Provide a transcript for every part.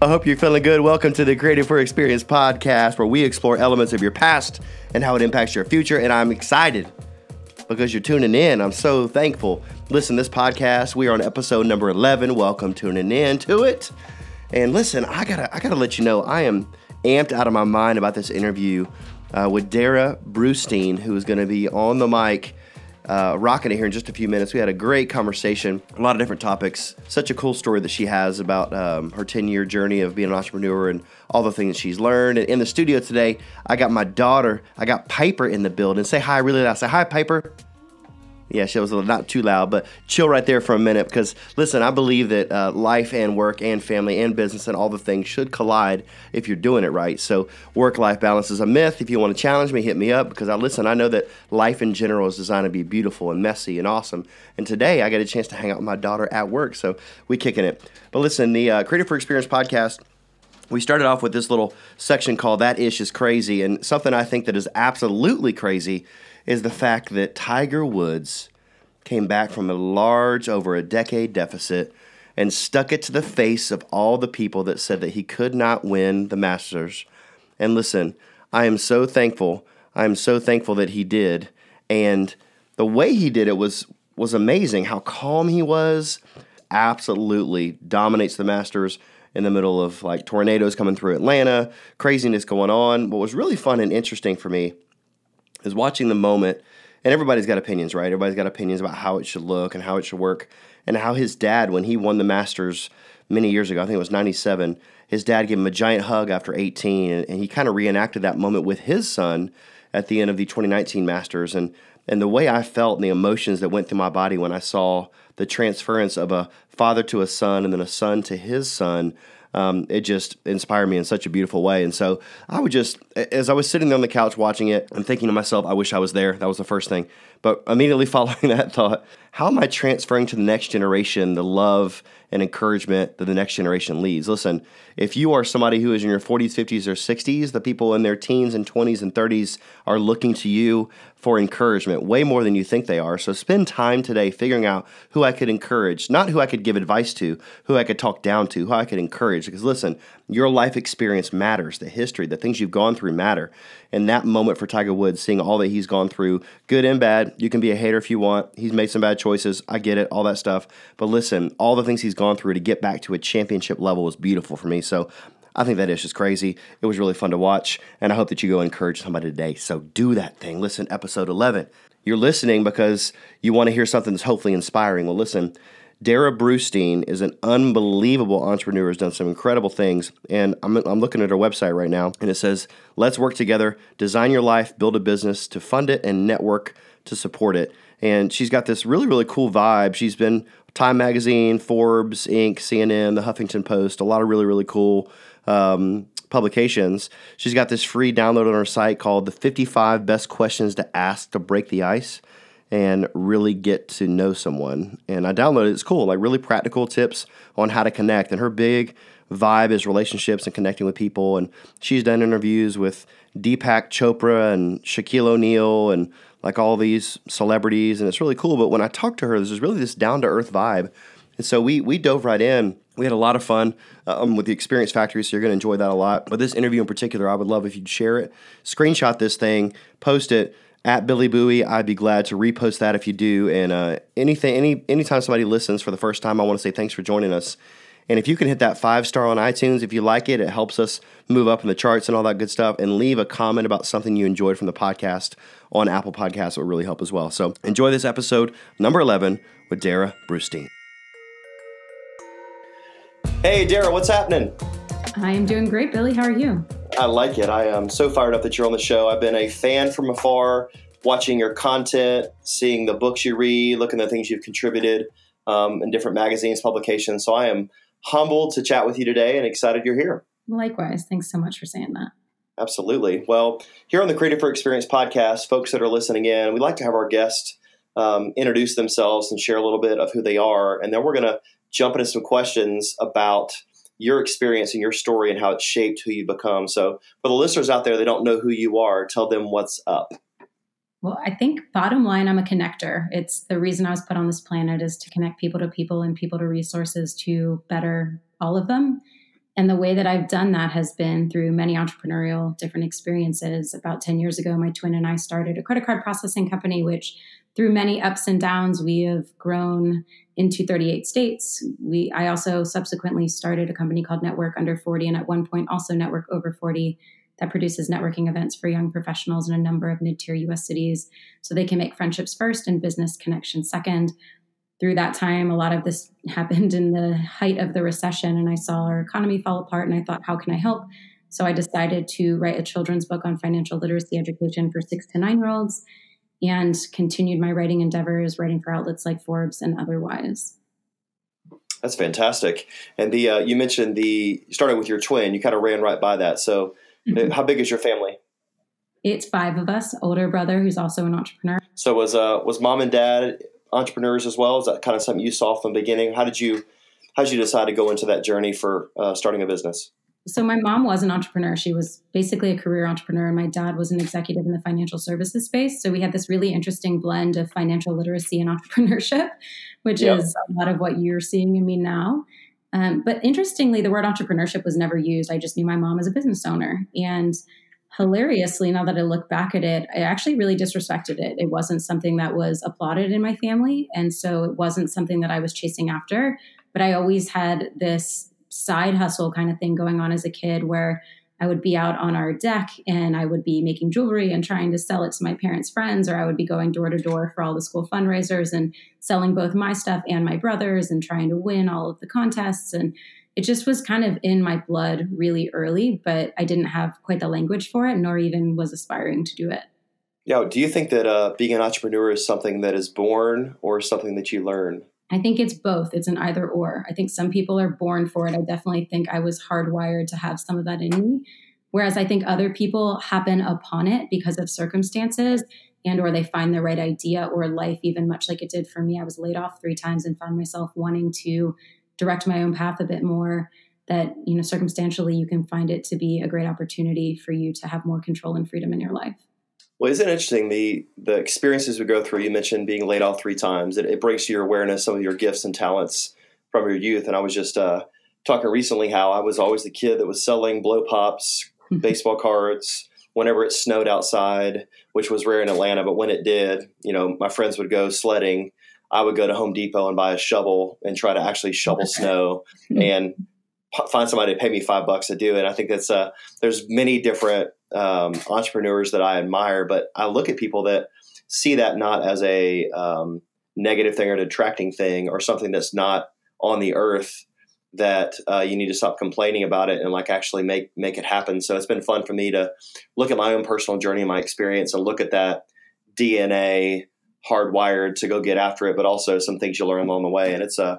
I hope you're feeling good. Welcome to the Creative for Experience podcast, where we explore elements of your past and how it impacts your future. And I'm excited because you're tuning in. I'm so thankful. Listen, this podcast, we are on episode number 11. Welcome tuning in to it. And listen, I gotta, I gotta let you know, I am amped out of my mind about this interview uh, with Darrah Brustein, who is going to be on the mic uh, rocking it here in just a few minutes. We had a great conversation, a lot of different topics. Such a cool story that she has about um, her 10 year journey of being an entrepreneur and all the things she's learned. And in the studio today, I got my daughter, I got Piper in the building. Say hi really loud. Say hi, Piper. Yeah, she was a little not too loud, but chill right there for a minute because listen, I believe that uh, life and work and family and business and all the things should collide if you're doing it right. So, work life balance is a myth. If you want to challenge me, hit me up because I listen. I know that life in general is designed to be beautiful and messy and awesome. And today I get a chance to hang out with my daughter at work, so we kicking it. But listen, the uh, Creative for Experience podcast we started off with this little section called that ish is crazy and something i think that is absolutely crazy is the fact that Tiger Woods came back from a large, over a decade deficit and stuck it to the face of all the people that said that he could not win the Masters. And listen, I am so thankful. I am so thankful that he did. And the way he did it was was amazing. How calm he was. Absolutely dominates the Masters in the middle of like tornadoes coming through Atlanta, craziness going on. What was really fun and interesting for me is watching the moment, and everybody's got opinions, right? Everybody's got opinions about how it should look and how it should work, and how his dad, when he won the Masters many years ago, I think it was 97, his dad gave him a giant hug after 18, and, he kind of reenacted that moment with his son at the end of the 2019 Masters. And, and the way I felt and the emotions that went through my body when I saw the transference of a father to a son and then a son to his son um, it just inspired me in such a beautiful way. And so I would just, as I was sitting there on the couch watching it, I'm thinking to myself, I wish I was there. That was the first thing. But immediately following that thought, how am I transferring to the next generation the love and encouragement that the next generation leads? Listen, if you are somebody who is in your 40s, 50s, or 60s, the people in their teens and 20s and 30s are looking to you for encouragement way more than you think they are. So spend time today figuring out who I could encourage, not who I could give advice to, who I could talk down to, who I could encourage. Because listen, your life experience matters, the history, the things you've gone through matter. And that moment for Tiger Woods, seeing all that he's gone through, good and bad, you can be a hater if you want. He's made some bad choices. I get it, all that stuff. But listen, all the things he's gone through to get back to a championship level was beautiful for me. So I think that is just crazy. It was really fun to watch, and I hope that you go encourage somebody today. So do that thing. Listen, episode 11. You're listening because you want to hear something that's hopefully inspiring. Well, listen, Darrah Brustein is an unbelievable entrepreneur, has done some incredible things. And I'm, I'm looking at her website right now, and it says, Let's work together, design your life, build a business to fund it, and network to support it. And she's got this really, really cool vibe. She's been Time Magazine, Forbes, Inc., CNN, The Huffington Post, a lot of really, really cool um, publications. She's got this free download on her site called The 55 Best Questions to Ask to Break the Ice and really get to know someone. And I downloaded it. It's cool, like really practical tips on how to connect. And her big vibe is relationships and connecting with people. And she's done interviews with Deepak Chopra and Shaquille O'Neal and like all these celebrities. And it's really cool. But when I talked to her, there's really this down to earth vibe. And so we we dove right in we had a lot of fun um, with the Experience Factory, so you're going to enjoy that a lot. But this interview in particular, I would love if you'd share it, screenshot this thing, post it at Billy Boughey. I'd be glad to repost that if you do. And uh, anything, any anytime somebody listens for the first time, I want to say thanks for joining us. And if you can hit that five star on iTunes, if you like it, it helps us move up in the charts and all that good stuff. And leave a comment about something you enjoyed from the podcast on Apple Podcasts will really help as well. So enjoy this episode, number 11, with Darrah Brustein. Hey, Darrah, what's happening? I am doing great, Billy. How are you? I like it. I am so fired up that you're on the show. I've been a fan from afar, watching your content, seeing the books you read, looking at the things you've contributed um, in different magazines, publications. So I am humbled to chat with you today and excited you're here. Likewise. Thanks so much for saying that. Absolutely. Well, here on the Creative for Experience podcast, folks that are listening in, we like to have our guests um, introduce themselves and share a little bit of who they are. And then we're going to jump into some questions about your experience and your story and how it shaped who you become. So, for the listeners out there they don't know who you are, tell them what's up. Well, I think bottom line, I'm a connector. It's the reason I was put on this planet is to connect people to people and people to resources to better all of them. And the way that I've done that has been through many entrepreneurial different experiences. About 10 years ago, my twin and I started a credit card processing company, which through many ups and downs, we have grown into 38 states. We I also subsequently started a company called Network Under 40 and at one point also Network Over 40 that produces networking events for young professionals in a number of mid-tier US cities so they can make friendships first and business connections second through that time, a lot of this happened in the height of the recession, and I saw our economy fall apart. And I thought, how can I help? So I decided to write a children's book on financial literacy education for six to nine year olds and continued my writing endeavors, writing for outlets like Forbes and otherwise. That's fantastic. And the uh, you mentioned the starting with your twin, you kind of ran right by that. So, mm-hmm. how big is your family? It's five of us. Older brother who's also an entrepreneur. So was uh, was mom and dad entrepreneurs as well? Is that kind of something you saw from the beginning? How did you how did you decide to go into that journey for uh, starting a business? So my mom was an entrepreneur. She was basically a career entrepreneur, and my dad was an executive in the financial services space. So we had this really interesting blend of financial literacy and entrepreneurship, which yep. is a lot of what you're seeing in me now. Um, but interestingly, the word entrepreneurship was never used. I just knew my mom as a business owner, and hilariously, now that I look back at it, I actually really disrespected it. It wasn't something that was applauded in my family. And so it wasn't something that I was chasing after. But I always had this side hustle kind of thing going on as a kid where I would be out on our deck and I would be making jewelry and trying to sell it to my parents' friends, or I would be going door to door for all the school fundraisers and selling both my stuff and my brother's and trying to win all of the contests. And it just was kind of in my blood really early, but I didn't have quite the language for it, nor even was aspiring to do it. Yeah. Do you think that uh, being an entrepreneur is something that is born or something that you learn? I think it's both. It's an either or. I think some people are born for it. I definitely think I was hardwired to have some of that in me. Whereas I think other people happen upon it because of circumstances and or they find the right idea or life even much like it did for me. I was laid off 3 times and found myself wanting to direct my own path a bit more that you know circumstantially you can find it to be a great opportunity for you to have more control and freedom in your life well isn't it interesting the the experiences we go through you mentioned being laid off three times it, it brings to your awareness some of your gifts and talents from your youth and i was just uh, talking recently how i was always the kid that was selling blow pops baseball cards whenever it snowed outside which was rare in atlanta but when it did you know my friends would go sledding I would go to Home Depot and buy a shovel and try to actually shovel snow and find somebody to pay me five bucks to do it. I think that's uh, there's many different um, entrepreneurs that I admire, but I look at people that see that not as a um, negative thing or a detracting thing or something that's not on the earth that uh, you need to stop complaining about it and like actually make make it happen. So it's been fun for me to look at my own personal journey and my experience and look at that DNA hardwired to go get after it, but also some things you learn along the way. And it's a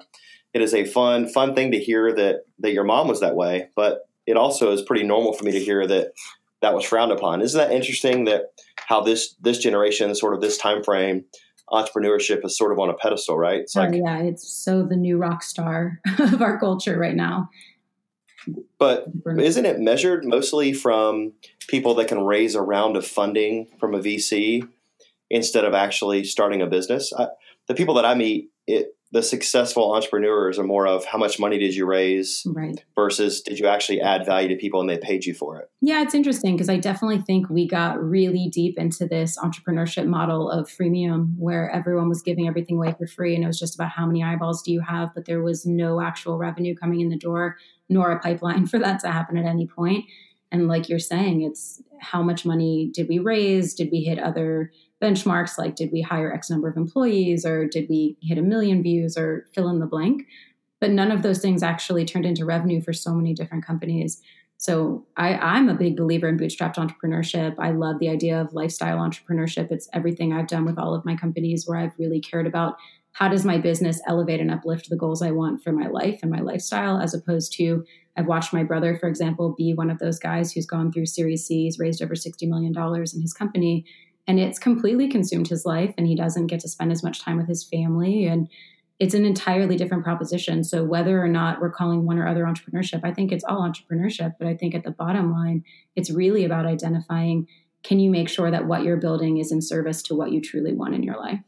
it is a fun fun thing to hear that that your mom was that way, but it also is pretty normal for me to hear that that was frowned upon. Isn't that interesting that how this this generation, sort of this time frame, entrepreneurship is sort of on a pedestal, right? It's oh, like, yeah, it's so the new rock star of our culture right now. But isn't it measured mostly from people that can raise a round of funding from a VC instead of actually starting a business. I, the people that I meet, it, the successful entrepreneurs are more of how much money did you raise right. versus did you actually add value to people and they paid you for it. Yeah, it's interesting because I definitely think we got really deep into this entrepreneurship model of freemium where everyone was giving everything away for free and it was just about how many eyeballs do you have, but there was no actual revenue coming in the door nor a pipeline for that to happen at any point. And like you're saying, it's how much money did we raise? Did we hit other benchmarks like did we hire X number of employees or did we hit a million views or fill in the blank? But none of those things actually turned into revenue for so many different companies. So I, I'm a big believer in bootstrapped entrepreneurship. I love the idea of lifestyle entrepreneurship. It's everything I've done with all of my companies where I've really cared about how does my business elevate and uplift the goals I want for my life and my lifestyle, as opposed to I've watched my brother, for example, be one of those guys who's gone through Series C's, raised over $60 million in his company, and it's completely consumed his life and he doesn't get to spend as much time with his family and it's an entirely different proposition. So whether or not we're calling one or other entrepreneurship i think it's all entrepreneurship but i think at the bottom line it's really about identifying can you make sure that what you're building is in service to what you truly want in your life?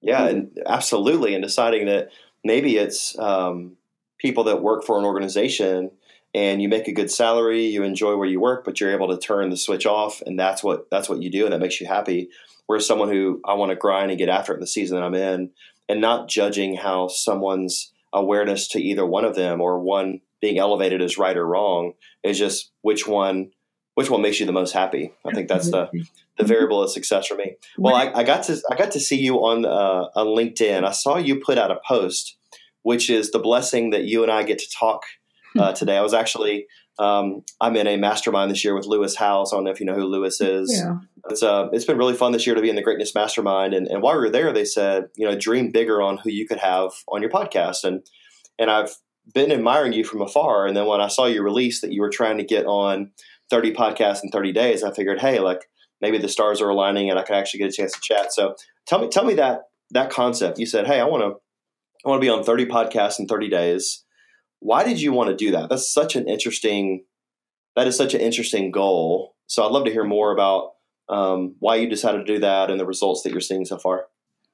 Yeah and absolutely and deciding that maybe it's um, people that work for an organization and you make a good salary, you enjoy where you work, but you're able to turn the switch off, and that's what that's what you do, and that makes you happy. Whereas someone who I want to grind and get after it in the season that I'm in, and not judging how someone's awareness to either one of them or one being elevated is right or wrong is just which one which one makes you the most happy. I think that's the the variable of success for me. Well, I, I got to I got to see you on uh, on LinkedIn. I saw you put out a post, which is the blessing that you and I get to talk uh, today. I was actually um, I'm in a mastermind this year with Lewis Howes. I don't know if you know who Lewis is. Yeah. It's uh, it's been really fun this year to be in the Greatness Mastermind. And, and while we were there, they said, you know, dream bigger on who you could have on your podcast. And and I've been admiring you from afar. And then when I saw you release that you were trying to get on 30 podcasts in 30 days, I figured, hey, like maybe the stars are aligning and I could actually get a chance to chat. So tell me tell me that that concept. You said, hey, I want to I want to be on 30 podcasts in 30 days why did you want to do that? That's such an interesting. That is such an interesting goal. So I'd love to hear more about um, why you decided to do that and the results that you're seeing so far.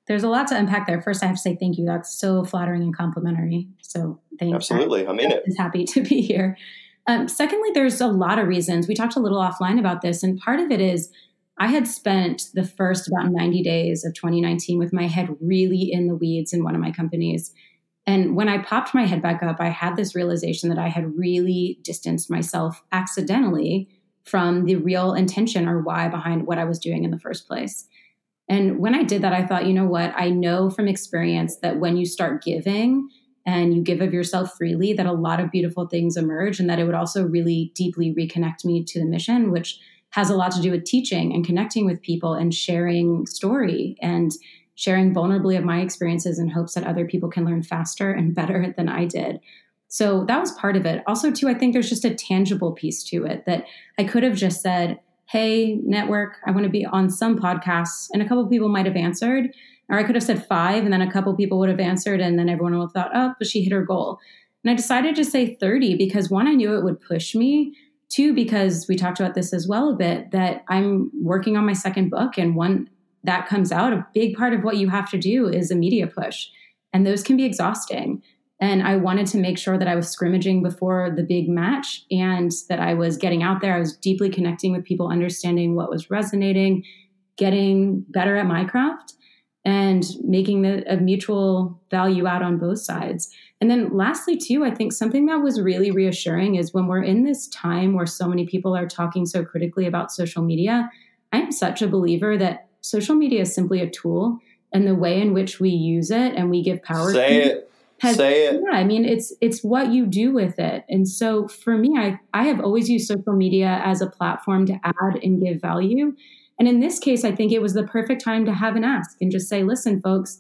There's a lot to unpack there. First, I have to say thank you. That's so flattering and complimentary. So thank you. Absolutely, I'm in it. Is happy to be here. Um, secondly, there's a lot of reasons. We talked a little offline about this, and part of it is I had spent the first about 90 days of 2019 with my head really in the weeds in one of my companies and when I popped my head back up, I had this realization that I had really distanced myself accidentally from the real intention or why behind what I was doing in the first place. And when I did that, I thought, you know what? I know from experience that when you start giving and you give of yourself freely, that a lot of beautiful things emerge and that it would also really deeply reconnect me to the mission, which has a lot to do with teaching and connecting with people and sharing story and sharing vulnerably of my experiences in hopes that other people can learn faster and better than I did. So that was part of it. Also, too, I think there's just a tangible piece to it that I could have just said, Hey, network, I want to be on some podcasts. And a couple people might have answered. Or I could have said five, and then a couple people would have answered, and then everyone would have thought, oh, but she hit her goal. And I decided to say 30 because one, I knew it would push me. Two, because we talked about this as well a bit, that I'm working on my second book. And one, that comes out, a big part of what you have to do is a media push. And those can be exhausting. And I wanted to make sure that I was scrimmaging before the big match and that I was getting out there. I was deeply connecting with people, understanding what was resonating, getting better at my craft, and making the, a mutual value out on both sides. And then, lastly, too, I think something that was really reassuring is when we're in this time where so many people are talking so critically about social media, I'm such a believer that social media is simply a tool and the way in which we use it and we give power say to it. has, say it. Yeah i mean it's it's what you do with it. And so for me i i have always used social media as a platform to add and give value. And in this case i think it was the perfect time to have an ask and just say listen folks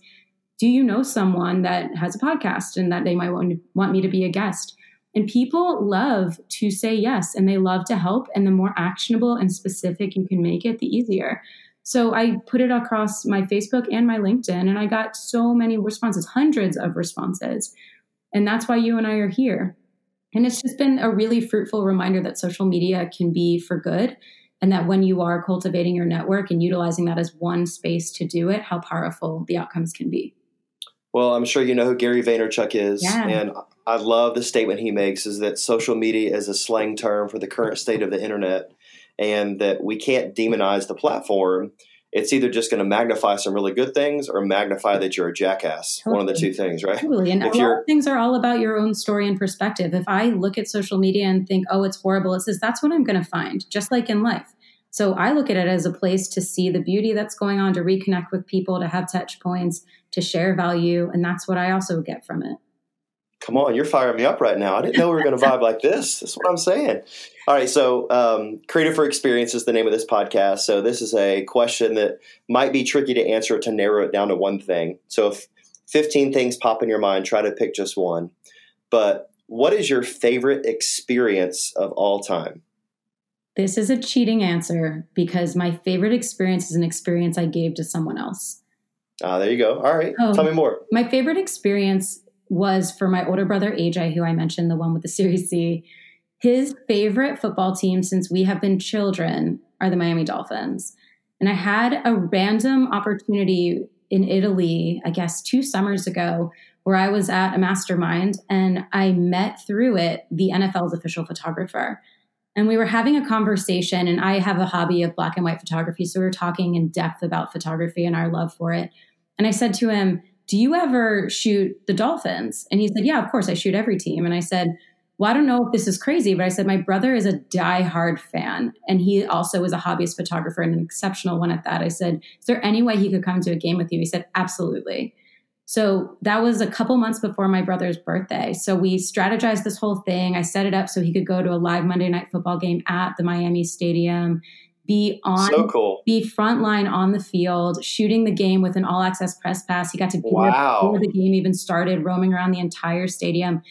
do you know someone that has a podcast and that they might want, want me to be a guest? And people love to say yes and they love to help. And the more actionable and specific you can make it the easier so I put it across my Facebook and my LinkedIn, and I got so many responses, hundreds of responses. And that's why you and I are here. And it's just been a really fruitful reminder that social media can be for good. And that when you are cultivating your network and utilizing that as one space to do it, how powerful the outcomes can be. Well, I'm sure you know who Gary Vaynerchuk is. Yeah. And I love the statement he makes is that social media is a slang term for the current state of the internet and that we can't demonize the platform. It's either just going to magnify some really good things or magnify that you're a jackass. Totally. One of the two things, right? Totally. And if a lot of things are all about your own story and perspective. If I look at social media and think, oh, it's horrible, it says that's what I'm going to find, just like in life. So I look at it as a place to see the beauty that's going on, to reconnect with people, to have touch points, to share value. And that's what I also get from it. Come on, you're firing me up right now. I didn't know we were going to vibe like this. That's what I'm saying. All right, so um, Creative for Experience is the name of this podcast. So this is a question that might be tricky to answer to narrow it down to one thing. So if 15 things pop in your mind, try to pick just one. But what is your favorite experience of all time? This is a cheating answer because my favorite experience is an experience I gave to someone else. Ah, there you go. All right, oh, tell me more. My favorite experience was for my older brother AJ, who I mentioned, the one with the Series C. His favorite football team since we have been children are the Miami Dolphins. And I had a random opportunity in Italy, I guess two summers ago, where I was at a mastermind and I met through it the NFL's official photographer. And we were having a conversation, and I have a hobby of black and white photography. So we were talking in depth about photography and our love for it. And I said to him, Do you ever shoot the Dolphins? And he said, Yeah, of course, I shoot every team. And I said, Well, I don't know if this is crazy, but I said, My brother is a die-hard fan, and he also is a hobbyist photographer and an exceptional one at that. I said, Is there any way he could come to a game with you? He said, Absolutely. So that was a couple months before my brother's birthday. So we strategized this whole thing. I set it up so he could go to a live Monday night football game at the Miami Stadium, be on so cool. be frontline on the field, shooting the game with an all access press pass. He got to be wow. there before the game even started, roaming around the entire stadium.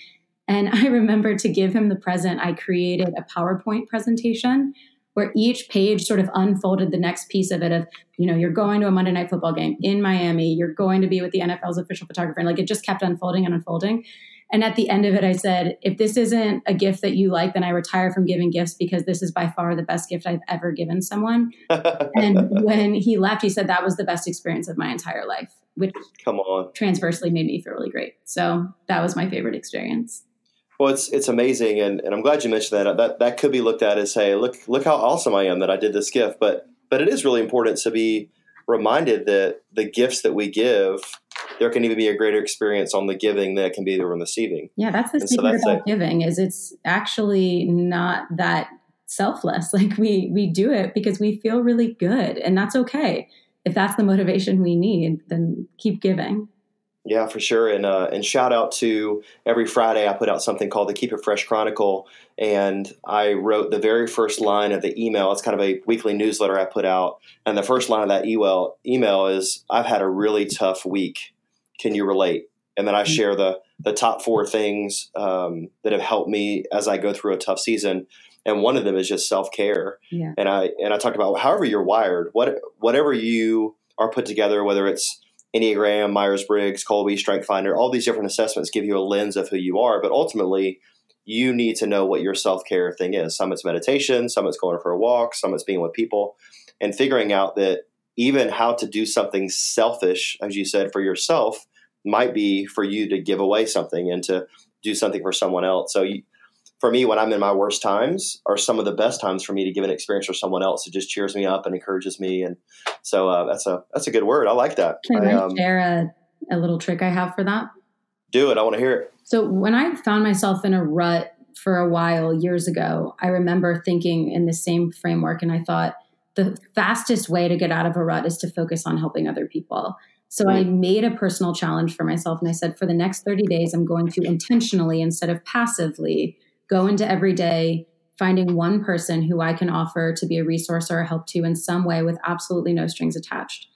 And I remember to give him the present, I created a PowerPoint presentation where each page sort of unfolded the next piece of it of you know you're going to a monday night football game in miami you're going to be with the nfl's official photographer and like it just kept unfolding and unfolding and at the end of it i said if this isn't a gift that you like then i retire from giving gifts because this is by far the best gift i've ever given someone. And when he left he said that was the best experience of my entire life which come on. transversely made me feel really great. So that was my favorite experience. Well, it's it's amazing, and, and I'm glad you mentioned that. That that could be looked at as, hey, look look how awesome I am that I did this gift. But but it is really important to be reminded that the gifts that we give, there can even be a greater experience on the giving that can be there in the receiving. Yeah, that's the and secret so about giving is it's actually not that selfless. Like we we do it because we feel really good, and that's okay. If that's the motivation we need, then keep giving. Yeah, for sure. And uh, and shout out to every Friday I put out something called the Keep It Fresh Chronicle, and I wrote the very first line of the email. It's kind of a weekly newsletter I put out, and the first line of that email email is I've had a really tough week. Can you relate? And then I mm-hmm. share the the top four things um, that have helped me as I go through a tough season. And one of them is just self care. Yeah. And I and I talked about however you're wired, what whatever you are put together, whether it's Enneagram, Myers Briggs, Kolbe, Strength Finder, all these different assessments give you a lens of who you are. But ultimately, you need to know what your self care thing is. Some it's meditation, some it's going for a walk, some it's being with people, and figuring out that even how to do something selfish, as you said, for yourself might be for you to give away something and to do something for someone else. So you, for me, when I'm in my worst times, are some of the best times for me to give an experience for someone else. It just cheers me up and encourages me, and so uh, that's a that's a good word. I like that. Can I, I um, share a, a little trick I have for that? Do it. I want to hear it. So when I found myself in a rut for a while years ago, I remember thinking in the same framework, and I thought the fastest way to get out of a rut is to focus on helping other people. So I made a personal challenge for myself and I said, for the next 30 days, I'm going to intentionally, instead of passively, go into every day finding one person who I can offer to be a resource or a help to in some way with absolutely no strings attached.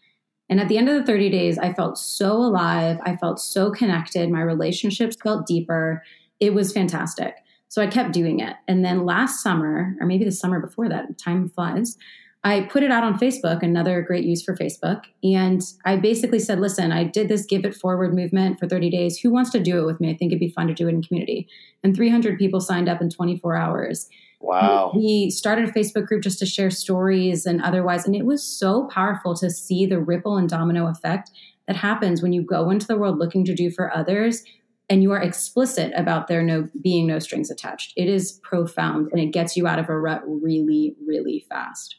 And at the end of the 30 days, I felt so alive. I felt so connected. My relationships felt deeper. It was fantastic. So I kept doing it. And then last summer, or maybe the summer before that, time flies, I put it out on Facebook, another great use for Facebook. And I basically said, listen, I did this Give It Forward movement for 30 days. Who wants to do it with me? I think it'd be fun to do it in community. And 300 people signed up in 24 hours. Wow. We started a Facebook group just to share stories and otherwise. And it was so powerful to see the ripple and domino effect that happens when you go into the world looking to do for others and you are explicit about there no being no strings attached. It is profound and it gets you out of a rut really, really fast.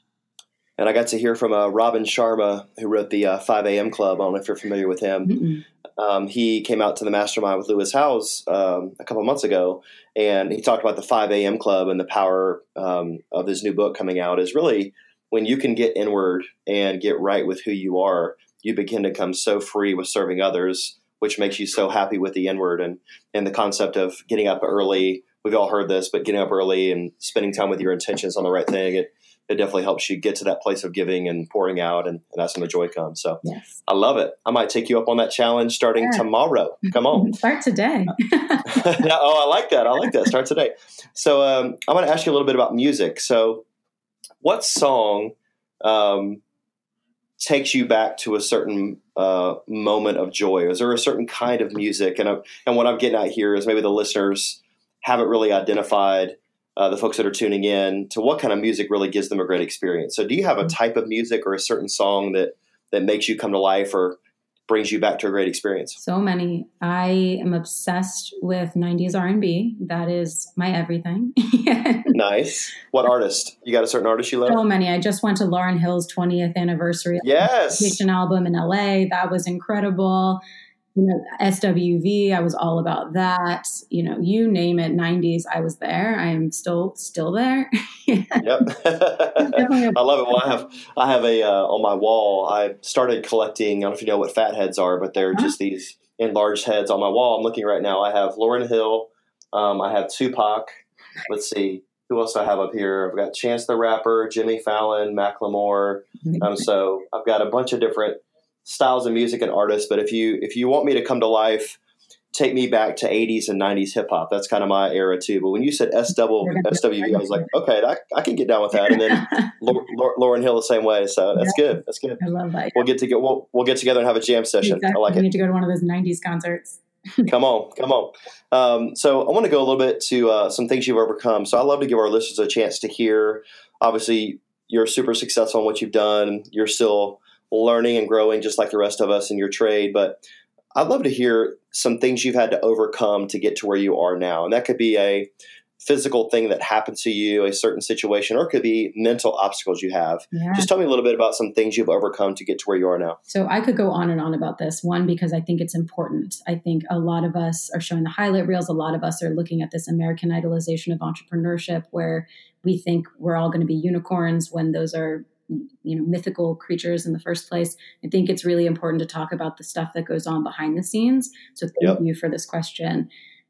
And I got to hear from uh, Robin Sharma, who wrote the uh, 5 a.m. Club. I don't know if you're familiar with him. Um, he came out to the mastermind with Lewis Howes um, a couple months ago, and he talked about the 5 a.m. Club and the power um, of his new book coming out is really when you can get inward and get right with who you are, you begin to come so free with serving others, which makes you so happy with the inward and, and the concept of getting up early. We've all heard this, but getting up early and spending time with your intentions on the right thing. It, it definitely helps you get to that place of giving and pouring out, and, and that's when the joy comes. So yes. I love it. I might take you up on that challenge starting yeah. tomorrow. Come on, start today. oh, I like that. I like that. Start today. So um, I want to ask you a little bit about music. So, what song um, takes you back to a certain uh, moment of joy? Is there a certain kind of music? And I, and what I'm getting at here is maybe the listeners haven't really identified uh, the folks that are tuning in to what kind of music really gives them a great experience. So, do you have a mm-hmm. type of music or a certain song that that makes you come to life, or brings you back to a great experience? So many. I am obsessed with 90s R&B. That is my everything. nice. What artist? You got a certain artist you love? So many. I just went to Lauryn Hill's 20th anniversary yes. album in LA. That was incredible you know, SWV, I was all about that. You know, you name it, 90s, I was there. I am still still there. yep. I love it. Well, I have I have a uh, on my wall. I started collecting. I don't know if you know what fat heads are, but they're uh-huh. just these enlarged heads on my wall. I'm looking right now. I have Lauryn Hill. Um, I have Tupac. Let's see who else do I have up here? I've got Chance the Rapper, Jimmy Fallon, Macklemore. Um, so I've got a bunch of different styles of music and artists. But if you if you want me to come to life, take me back to 80s and 90s hip hop. That's kind of my era too. But when you said S double SWV, I was like, okay, I, I can get down with that. And then Lauryn Hill the same way. So that's yeah. good. That's good. I love that. We'll get to get we'll, we'll get together and have a jam session. Exactly. I like we it. need to go to one of those 90s concerts. come on, come on. Um, so I want to go a little bit to uh, some things you've overcome. So I love to give our listeners a chance to hear. Obviously, you're super successful in what you've done. You're still learning and growing just like the rest of us in your trade. But I'd love to hear some things you've had to overcome to get to where you are now. And that could be a physical thing that happened to you, a certain situation, or it could be mental obstacles you have. Yeah. Just tell me a little bit about some things you've overcome to get to where you are now. So I could go on and on about this. One, because I think it's important. I think a lot of us are showing the highlight reels. A lot of us are looking at this American idolization of entrepreneurship where we think we're all going to be unicorns when those are you know mythical creatures in the first place. I think it's really important to talk about the stuff that goes on behind the scenes. So thank yep. you for this question.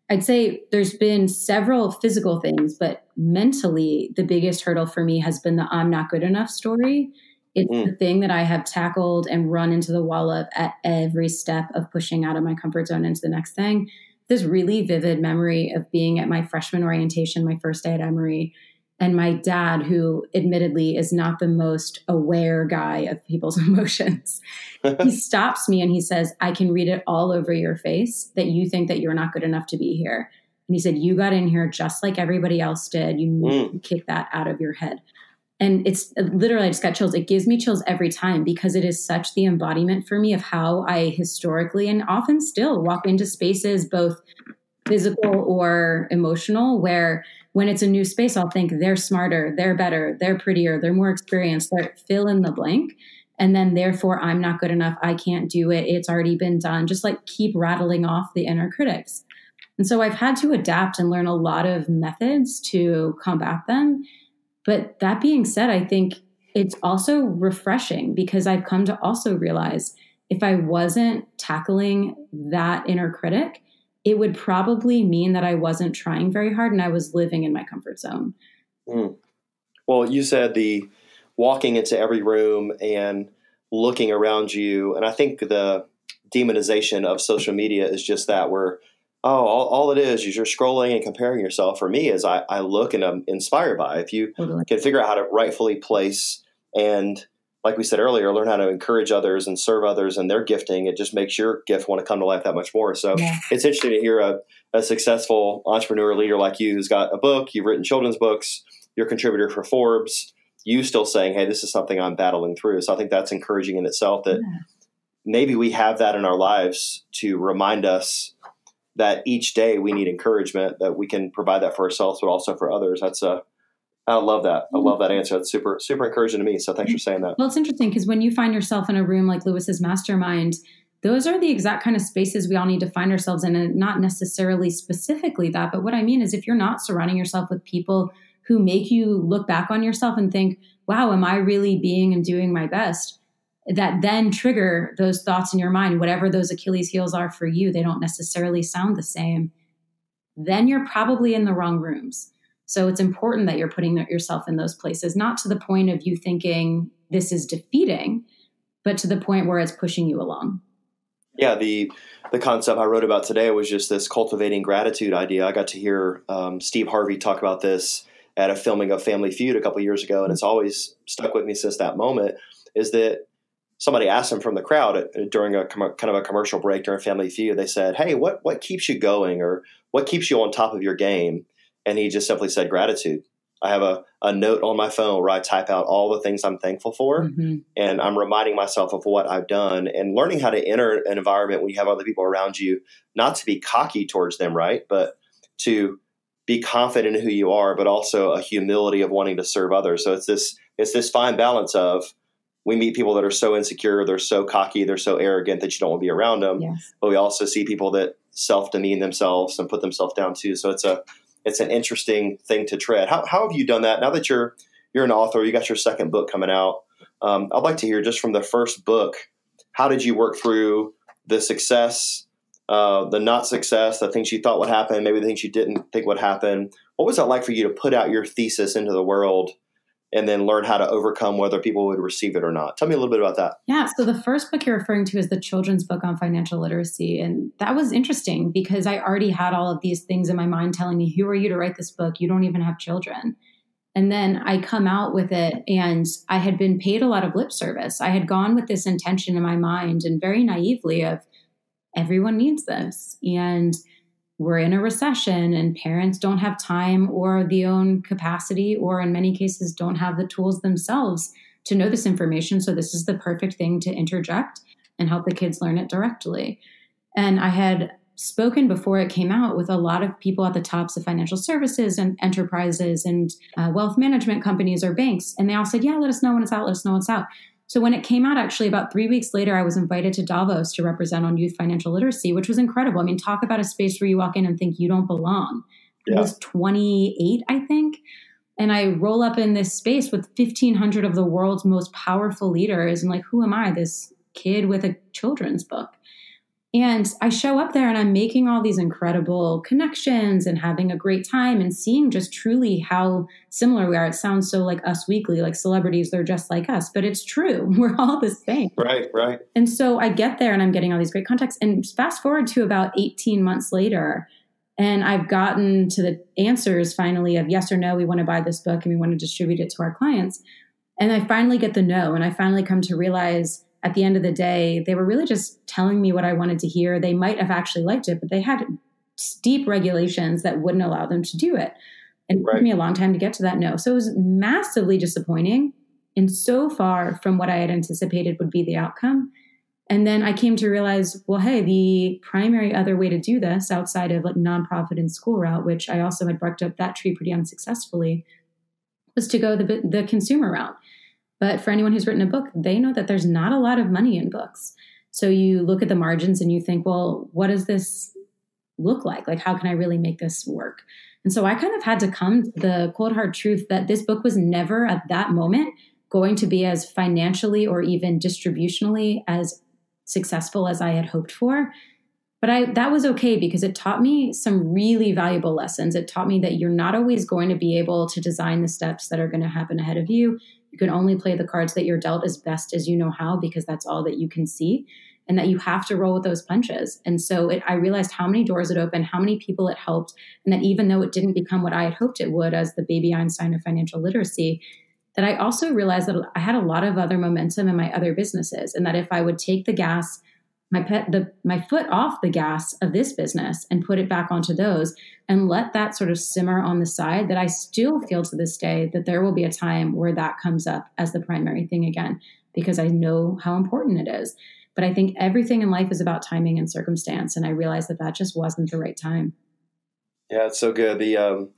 I'd say there's been several physical things but mentally the biggest hurdle for me has been the i'm not good enough story. It's mm. the thing that i have tackled and run into the wall of at every step of pushing out of my comfort zone into the next thing. This really vivid memory of being at my freshman orientation my first day at emory and my dad who admittedly is not the most aware guy of people's emotions he stops me and he says i can read it all over your face that you think that you're not good enough to be here. And he said you got in here just like everybody else did. You need mm. to kick that out of your head. And it's literally i just got chills. It gives me chills every time because it is such the embodiment for me of how i historically and often still walk into spaces both physical or emotional where when it's a new space, I'll think they're smarter, they're better, they're prettier, they're more experienced, they're fill in the blank. And then therefore I'm not good enough, I can't do it, it's already been done. Just like keep rattling off the inner critics. And so I've had to adapt and learn a lot of methods to combat them. But that being said, I think it's also refreshing because I've come to also realize if I wasn't tackling that inner critic, it would probably mean that I wasn't trying very hard and I was living in my comfort zone. Mm. Well, you said the walking into every room and looking around you, and I think the demonization of social media is just that where oh all, all, it is is you're scrolling and comparing yourself for me is i, I look and i'm inspired by if you totally. can figure out how to rightfully place and like we said earlier, learn how to encourage others and serve others and their gifting. It just makes your gift want to come to life that much more. So yeah. it's interesting to hear a, a, successful entrepreneur leader like you who's got a book, you've written children's books, you're a contributor for Forbes, you still saying, hey, this is something I'm battling through. So I think that's encouraging in itself that yeah. maybe we have that in our lives to remind us that each day we need encouragement, that we can provide that for ourselves, but also for others. That's a I love that. I love that mm-hmm. answer. That's super, super encouraging to me. So thanks for saying that. Well, it's interesting because when you find yourself in a room like Lewis's mastermind, those are the exact kind of spaces we all need to find ourselves in, and not necessarily specifically that. But what I mean is, if you're not surrounding yourself with people who make you look back on yourself and think, wow, am I really being and doing my best? That then trigger those thoughts in your mind, whatever those Achilles heels are for you, they don't necessarily sound the same. Then you're probably in the wrong rooms so it's important that you're putting yourself in those places, not to the point of you thinking this is defeating, but to the point where it's pushing you along. Yeah, the the concept I wrote about today was just this cultivating gratitude idea. I got to hear um, Steve Harvey talk about this at a filming of Family Feud a couple years ago, and it's always stuck with me since that moment. Is that somebody asked him from the crowd during a com- kind of a commercial break during Family Feud? They said, "Hey, what what keeps you going, or what keeps you on top of your game?" And he just simply said gratitude. I have a, a note on my phone where I type out all the things I'm thankful for. Mm-hmm. And I'm reminding myself of what I've done and learning how to enter an environment when you have other people around you, not to be cocky towards them, right? But to be confident in who you are, but also a humility of wanting to serve others. So it's this it's this fine balance of we meet people that are so insecure, they're so cocky, they're so arrogant that you don't want to be around them. Yes. But we also see people that self demean themselves and put themselves down too. So it's a it's an interesting thing to tread. How, how have you done that? Now that you're you're an author, you got your second book coming out. Um, I'd like to hear just from the first book. How did you work through the success, uh, the not success, the things you thought would happen, maybe the things you didn't think would happen? What was that like for you to put out your thesis into the world? And then learn how to overcome whether people would receive it or not. Tell me a little bit about that. Yeah. So the first book you're referring to is the children's book on financial literacy. And that was interesting because I already had all of these things in my mind telling me, who are you to write this book? You don't even have children. And then I come out with it and I had been paid a lot of lip service. I had gone with this intention in my mind and very naively of everyone needs this. And we're in a recession and parents don't have time or the own capacity or in many cases don't have the tools themselves to know this information. So this is the perfect thing to interject and help the kids learn it directly. And i had spoken before it came out with a lot of people at the tops of financial services and enterprises and uh, wealth management companies or banks. And they all said yeah let us know when it's out let us know when it's out so when it came out, actually about three weeks later, I was invited to Davos to represent on youth financial literacy, which was incredible. I mean, talk about a space where you walk in and think you don't belong. Yeah. I was 28, I think. And I roll up in this space with 1,500 of the world's most powerful leaders. And like, who am I? This kid with a children's book. And I show up there and I'm making all these incredible connections and having a great time and seeing just truly how similar we are. It sounds so like Us Weekly, like celebrities, they're just like us, but it's true. We're all the same. Right, right. And so I get there and I'm getting all these great contacts. And fast forward to about 18 months later, and I've gotten to the answers finally of yes or no, we want to buy this book and we want to distribute it to our clients. And I finally get the no. And I finally come to realize at the end of the day, they were really just telling me what I wanted to hear. They might have actually liked it, but they had steep regulations that wouldn't allow them to do it. And right. it took me a long time to get to that no. So it was massively disappointing and so far from what I had anticipated would be the outcome. And then I came to realize, well, hey, the primary other way to do this outside of like nonprofit and school route, which I also had barked up that tree pretty unsuccessfully, was to go the the consumer route. But for anyone who's written a book, they know that there's not a lot of money in books. So you look at the margins and you think, well, what does this look like? Like, how can I really make this work? And so I kind of had to come to the cold hard truth that this book was never at that moment going to be as financially or even distributionally as successful as I had hoped for. But I that was okay because it taught me some really valuable lessons. It taught me that you're not always going to be able to design the steps that are going to happen ahead of you. You can only play the cards that you're dealt as best as you know how because that's all that you can see and that you have to roll with those punches. And so it, I realized how many doors it opened, how many people it helped, and that even though it didn't become what I had hoped it would as the baby Einstein of financial literacy, that I also realized that I had a lot of other momentum in my other businesses, and that if I would take the gas my pet the my foot off the gas of this business and put it back onto those and let that sort of simmer on the side that I still feel to this day that there will be a time where that comes up as the primary thing again because I know how important it is. But I think everything in life is about timing and circumstance and I realized that that just wasn't the right time. Yeah it's so good. The um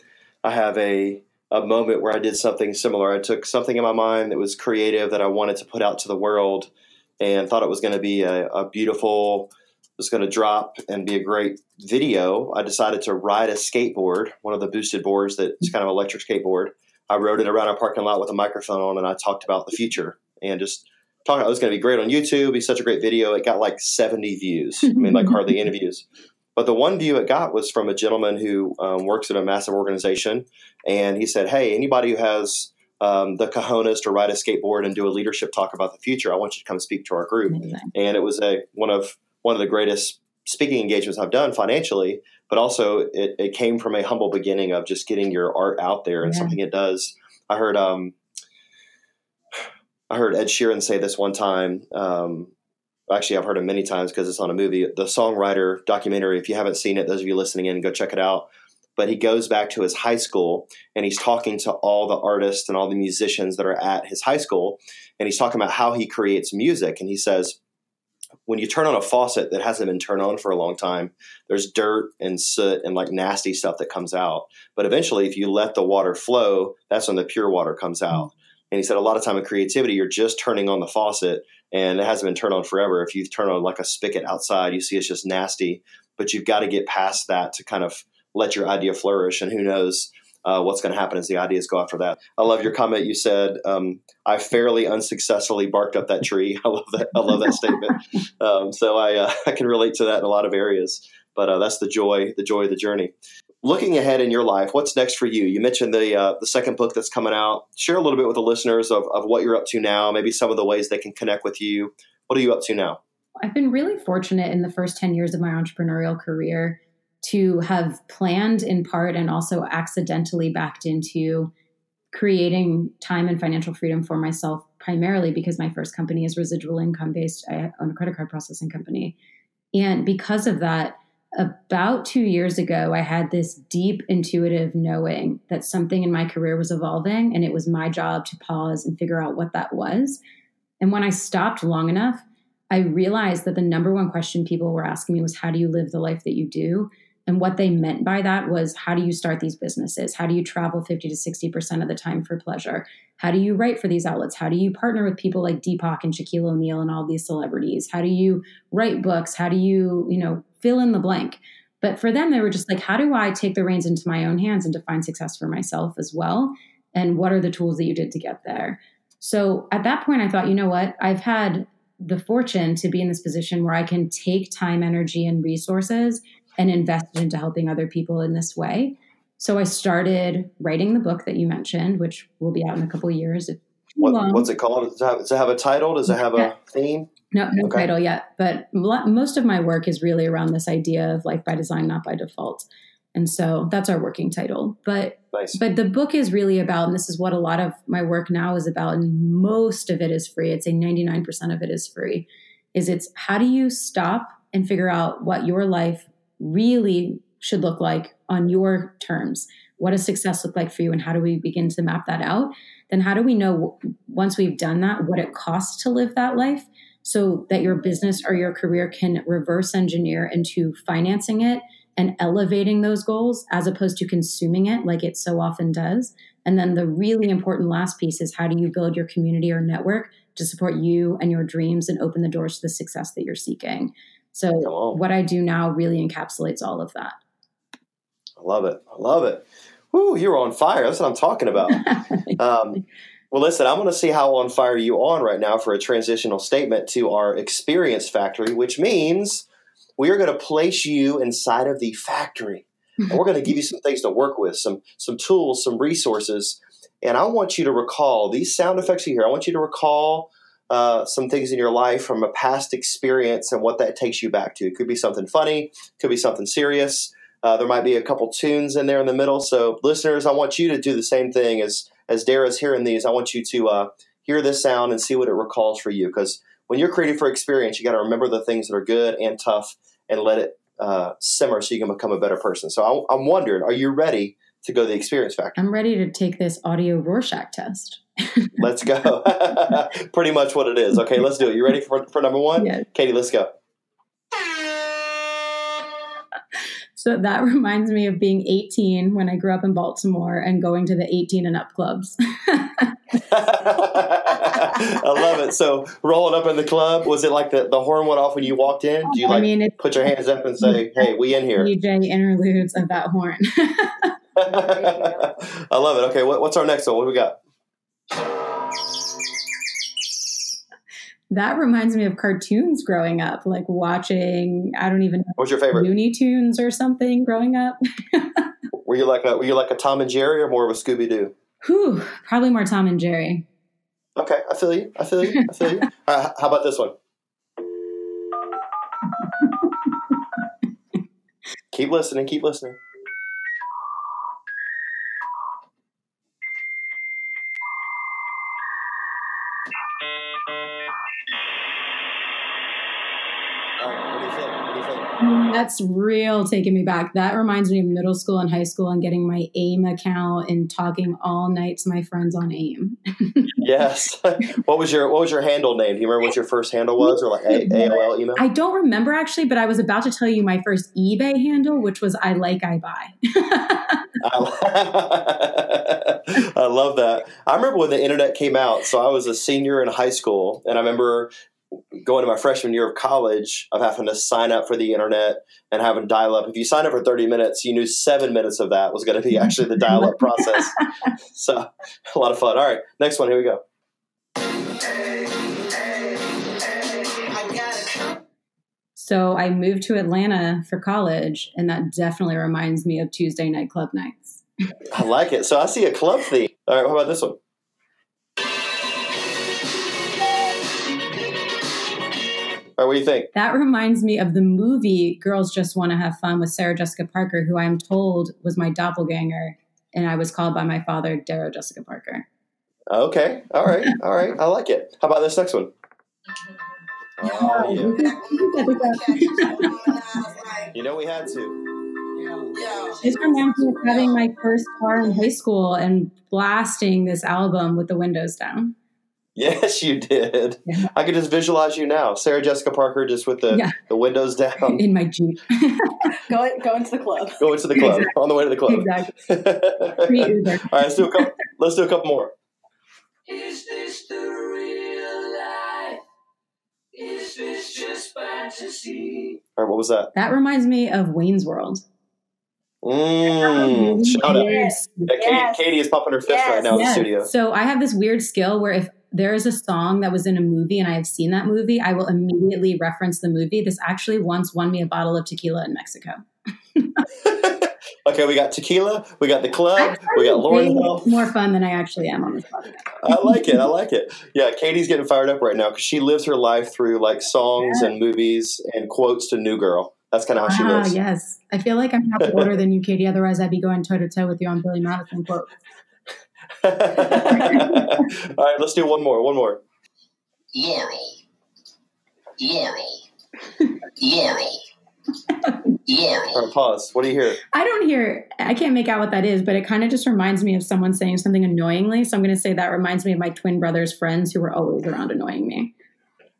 I have a a moment where I did something similar. I took something in my mind that was creative that I wanted to put out to the world and thought it was going to be a, a beautiful, was going to drop and be a great video. I decided to ride a skateboard, one of the boosted boards that's kind of electric skateboard. I rode it around our parking lot with a microphone on, and I talked about the future and just talking. It was going to be great on YouTube. Be such a great video. It got like seventy views. I mean, like hardly any views. But the one view it got was from a gentleman who um, works at a massive organization, and he said, "Hey, anybody who has um, the cojones to ride a skateboard and do a leadership talk about the future. I want you to come speak to our group. Amazing. And it was a one of one of the greatest speaking engagements I've done financially, but also it, it came from a humble beginning of just getting your art out there and yeah. something it does. I heard um, I heard Ed Sheeran say this one time. Um, actually, I've heard it many times because it's on a movie. The songwriter documentary. If you haven't seen it, those of you listening in, go check it out but he goes back to his high school and he's talking to all the artists and all the musicians that are at his high school. And he's talking about how he creates music. And he says, when you turn on a faucet that hasn't been turned on for a long time, there's dirt and soot and like nasty stuff that comes out. But eventually, if you let the water flow, that's when the pure water comes out. And he said a lot of time in creativity, you're just turning on the faucet and it hasn't been turned on forever. If you turn on like a spigot outside, you see it's just nasty, but you've got to get past that to kind of let your idea flourish. And who knows uh, what's going to happen as the ideas go after that. I love your comment. You said, um, I fairly unsuccessfully barked up that tree. I love that. I love that statement. Um, so I, uh, I can relate to that in a lot of areas, but uh, that's the joy, the joy of the journey looking ahead in your life, what's next for you? You mentioned the uh, the second book that's coming out. Share a little bit with the listeners of, of what you're up to now, maybe some of the ways they can connect with you. What are you up to now? I've been really fortunate in the first 10 years of my entrepreneurial career to have planned in part and also accidentally backed into creating time and financial freedom for myself, primarily because my first company is residual income based. I own a credit card processing company. And because of that, about two years ago, I had this deep intuitive knowing that something in my career was evolving, and it was my job to pause and figure out what that was. And when I stopped long enough, I realized that the number one question people were asking me was, How do you live the life that you do? And what they meant by that was, How do you start these businesses? How do you travel 50 to 60% of the time for pleasure? How do you write for these outlets? How do you partner with people like Deepak and Shaquille O'Neal and all these celebrities? How do you write books? How do you, you know, fill in the blank? But for them, they were just like, how do I take the reins into my own hands and define success for myself as well? And what are the tools that you did to get there? So at that point, I thought, you know what? I've had the fortune to be in this position where I can take time, energy, and resources and invested into helping other people in this way. So I started writing the book that you mentioned, which will be out in a couple of years. What, what's it called? Does it, have, does it have a title? Does it have a theme? No, no okay. title yet. But most of my work is really around this idea of life by design, not by default. And so that's our working title. But nice. but the book is really about, and this is what a lot of my work now is about, and most of it is free. I'd say 99% of it is free. Is it's how do you stop and figure out what your life really should look like on your terms. What does success look like for you, and how do we begin to map that out? Then, how do we know once we've done that what it costs to live that life so that your business or your career can reverse engineer into financing it and elevating those goals as opposed to consuming it like it so often does? And then, the really important last piece is how do you build your community or network to support you and your dreams and open the doors to the success that you're seeking? So, what I do now really encapsulates all of that. I love it. I love it. Whoo, you're on fire. That's what I'm talking about. um, well, listen, I'm going to see how on fire you are right now for a transitional statement to our experience factory, which means we are going to place you inside of the factory. and we're going to give you some things to work with, some some tools, some resources. And I want you to recall these sound effects you hear. I want you to recall uh, some things in your life from a past experience and what that takes you back to. It could be something funny, could be something serious. Uh, there might be a couple tunes in there in the middle. So, listeners, I want you to do the same thing as as Darrah's hearing these. I want you to uh, hear this sound and see what it recalls for you. Because when you're creating for experience, you got to remember the things that are good and tough, and let it uh, simmer so you can become a better person. So, I, I'm wondering, are you ready to go the experience factor? I'm ready to take this audio Rorschach test. Let's go. Pretty much what it is. Okay, let's do it. You ready for, for number one? Yeah. Katie, let's go. So that reminds me of being 18 when I grew up in Baltimore and going to the 18 and up clubs. I love it. So rolling up in the club, was it like the, the horn went off when you walked in? Do you like I mean, put your hands up and say, "Hey, we in here"? DJ interludes of that horn. I love it. Okay, what, what's our next one? What do we got? That reminds me of cartoons growing up, like watching. I don't even. know. What's your favorite? Looney Tunes or something growing up. were you like a Were you like a Tom and Jerry or more of a Scooby Doo? Whew, probably more Tom and Jerry. Okay, I feel you. I feel you. I feel you. Uh, how about this one? keep listening. Keep listening. That's real taking me back. That reminds me of middle school and high school and getting my AIM account and talking all night to my friends on AIM. yes. what was your What was your handle name? Do you remember what your first handle was, or like a- AOL email? I don't remember actually, but I was about to tell you my first eBay handle, which was I like I buy. I love that. I remember when the internet came out. So I was a senior in high school, and I remember going to my freshman year of college of having to sign up for the internet and having dial up. If you sign up for 30 minutes, you knew seven minutes of that was going to be actually the dial up process. So a lot of fun. All right, next one. Here we go. So I moved to Atlanta for college, and that definitely reminds me of Tuesday night club nights. I like it. So I see a club theme. All right, how about this one? Right, what do you think? That reminds me of the movie Girls Just Want to Have Fun with Sarah Jessica Parker, who I'm told was my doppelganger, and I was called by my father Darrah Jessica Parker. Okay, all right, all right. I like it. How about this next one? Oh, oh yeah. you know we had to. This reminds me of having my first car in high school and blasting this album with the windows down. Yes, you did. Yeah. I could just visualize you now, Sarah Jessica Parker, just with the, Yeah. the windows down, in my Jeep. Going going to the club. going to the club on the way to the club. exactly. Free Uber. All right, let's do a couple. Let's do a couple more. Is this the real life? Is this just fantasy? All right, what was that? That reminds me of Wayne's World. Mm, shout out. Yes. Yeah, Katie, Yes. Katie is pumping her fist Yes. right now in the studio. So I have this weird skill where if there is a song that was in a movie and I have seen that movie, I will immediately reference the movie. This actually once won me a bottle of tequila in Mexico. okay, we got tequila, we got the club, we got Lauryn. more fun than I actually am on this podcast. I like it. I like it. Yeah, Katie's getting fired up right now because she lives her life through like songs and movies and quotes to New Girl. That's kind of how she Ah, lives. yes. I feel like I'm half older than you, Katie. Otherwise, I'd be going toe to toe with you on Billy Madison quote. All right, let's do one more. One more. Laurel. Laurel. Laurel. All Laurel. right, pause. What do you hear? I don't hear, I can't make out what that is, but it kind of just reminds me of someone saying something annoyingly. So I'm going to say that reminds me of my twin brother's friends who were always around annoying me.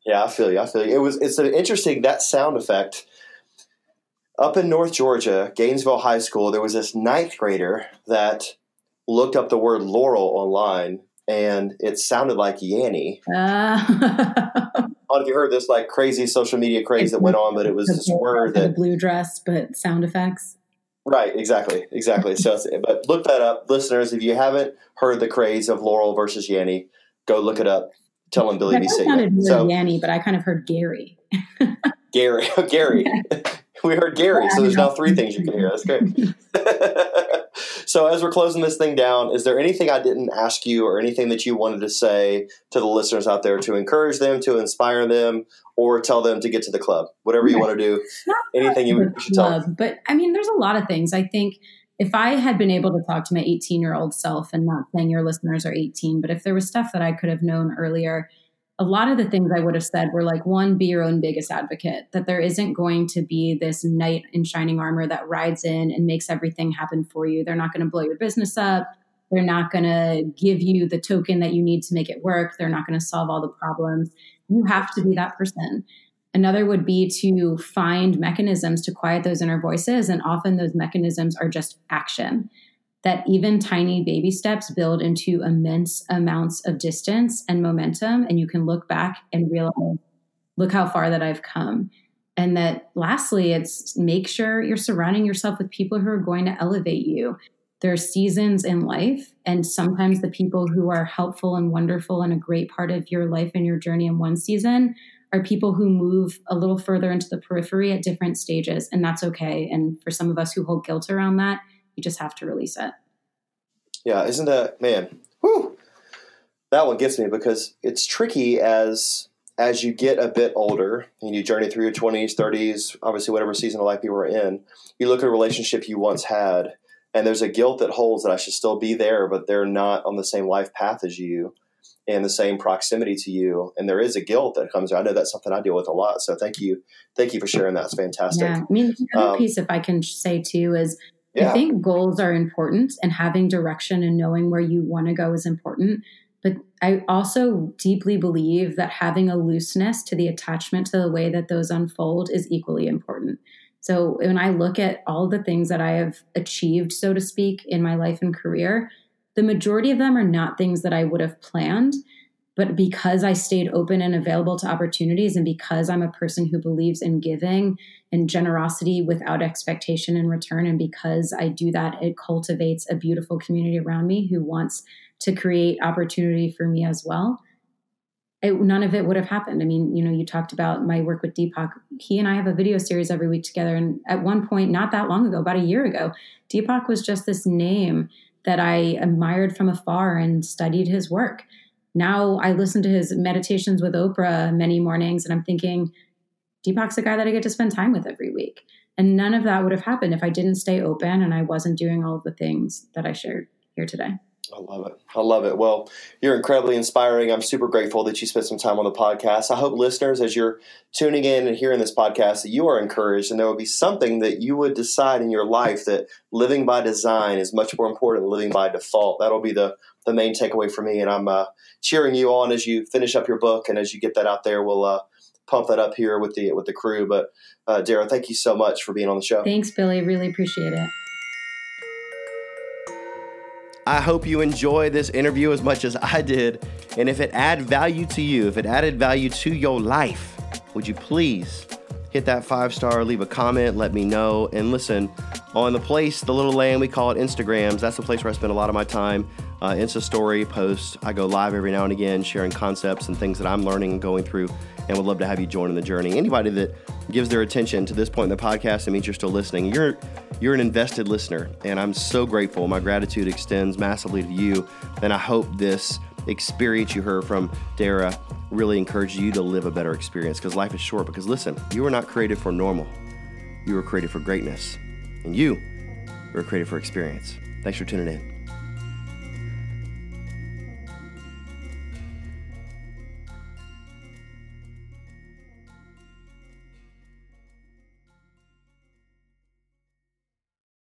Yeah, I feel you. I feel you. It was. It's an interesting that sound effect. Up in North Georgia, Gainesville High School, there was this ninth grader that looked up the word laurel online, and it sounded like Yanny. Uh, I don't know if you heard this like crazy social media craze that went on, but it was this word that blue dress, but sound effects. right, exactly, exactly. So, but look that up, listeners. If you haven't heard the craze of Laurel versus Yanny, go look it up. Tell them Billy That B. sounded really So Yanny, but I kind of heard Gary. Gary, Gary, we heard Gary. So there's now three things you can hear. That's great. so as we're closing this thing down, is there anything I didn't ask you, or anything that you wanted to say to the listeners out there to encourage them, to inspire them, or tell them to get to the club? Whatever you want to do. Anything you, should tell them. But I mean, there's a lot of things. I think if I had been able to talk to my 18 year old self, and not saying your listeners are 18, but if there was stuff that I could have known earlier, a lot of the things I would have said were like, one, be your own biggest advocate, that there isn't going to be this knight in shining armor that rides in and makes everything happen for you. They're not going to blow your business up. They're not going to give you the token that you need to make it work. They're not going to solve all the problems. You have to be that person. Another would be to find mechanisms to quiet those inner voices. And often those mechanisms are just action. That even tiny baby steps build into immense amounts of distance and momentum. And you can look back and realize, look how far that I've come. And that lastly, it's make sure you're surrounding yourself with people who are going to elevate you. There are seasons in life, and sometimes the people who are helpful and wonderful and a great part of your life and your journey in one season are people who move a little further into the periphery at different stages, and that's okay. And for some of us who hold guilt around that, you just have to release it. Yeah, isn't that man? Whew, that one gets me because it's tricky as as you get a bit older and you journey through your twenties, thirties, obviously whatever season of life you were in. You look at a relationship you once had, and there's a guilt that holds that I should still be there, but they're not on the same life path as you. and the same proximity to you. And there is a guilt that comes. I know that's something I deal with a lot. So thank you, thank you for sharing that. It's fantastic. Yeah, I mean, the other um, piece, if I can say too, is yeah. I think goals are important, and having direction and knowing where you want to go is important. But I also deeply believe that having a looseness to the attachment to the way that those unfold is equally important. So when I look at all the things that I have achieved, so to speak, in my life and career, the majority of them are not things that I would have planned. But because I stayed open and available to opportunities, and because I'm a person who believes in giving and generosity without expectation in return, and because I do that, it cultivates a beautiful community around me who wants to create opportunity for me as well. It, none of it would have happened. I mean, you know, you talked about my work with Deepak. He and I have a video series every week together. And at one point, not that long ago, about a year ago, Deepak was just this name that I admired from afar and studied his work. Now I listen to his meditations with Oprah many mornings and I'm thinking, Deepak's a guy that I get to spend time with every week. And none of that would have happened if I didn't stay open and I wasn't doing all the things that I shared here today. I love it. I love it. Well, you're incredibly inspiring. I'm super grateful that you spent some time on the podcast. I hope listeners, as you're tuning in and hearing this podcast, that you are encouraged and there will be something that you would decide in your life that living by design is much more important than living by default. That'll be the, the main takeaway for me. And I'm uh, cheering you on as you finish up your book and as you get that out there. We'll uh, pump that up here with the with the crew. But uh, Darrah, thank you so much for being on the show. Thanks, Billy. Really appreciate it. I hope you enjoy this interview as much as I did. And if it added value to you, if it added value to your life, would you please hit that five star, leave a comment, let me know. And listen, on the place, the little land, we call it Instagrams. That's the place where I spend a lot of my time. Uh, Insta story posts. I go live every now and again, sharing concepts and things that I'm learning and going through, and would love to have you join in the journey. Anybody that gives their attention to this point in the podcast, it means you're still listening. You're you're an invested listener, and I'm so grateful. My gratitude extends massively to you, and I hope this experience you heard from Darrah really encourages you to live a better experience because life is short. Because listen, you were not created for normal, you were created for greatness, and you were created for experience. Thanks for tuning in.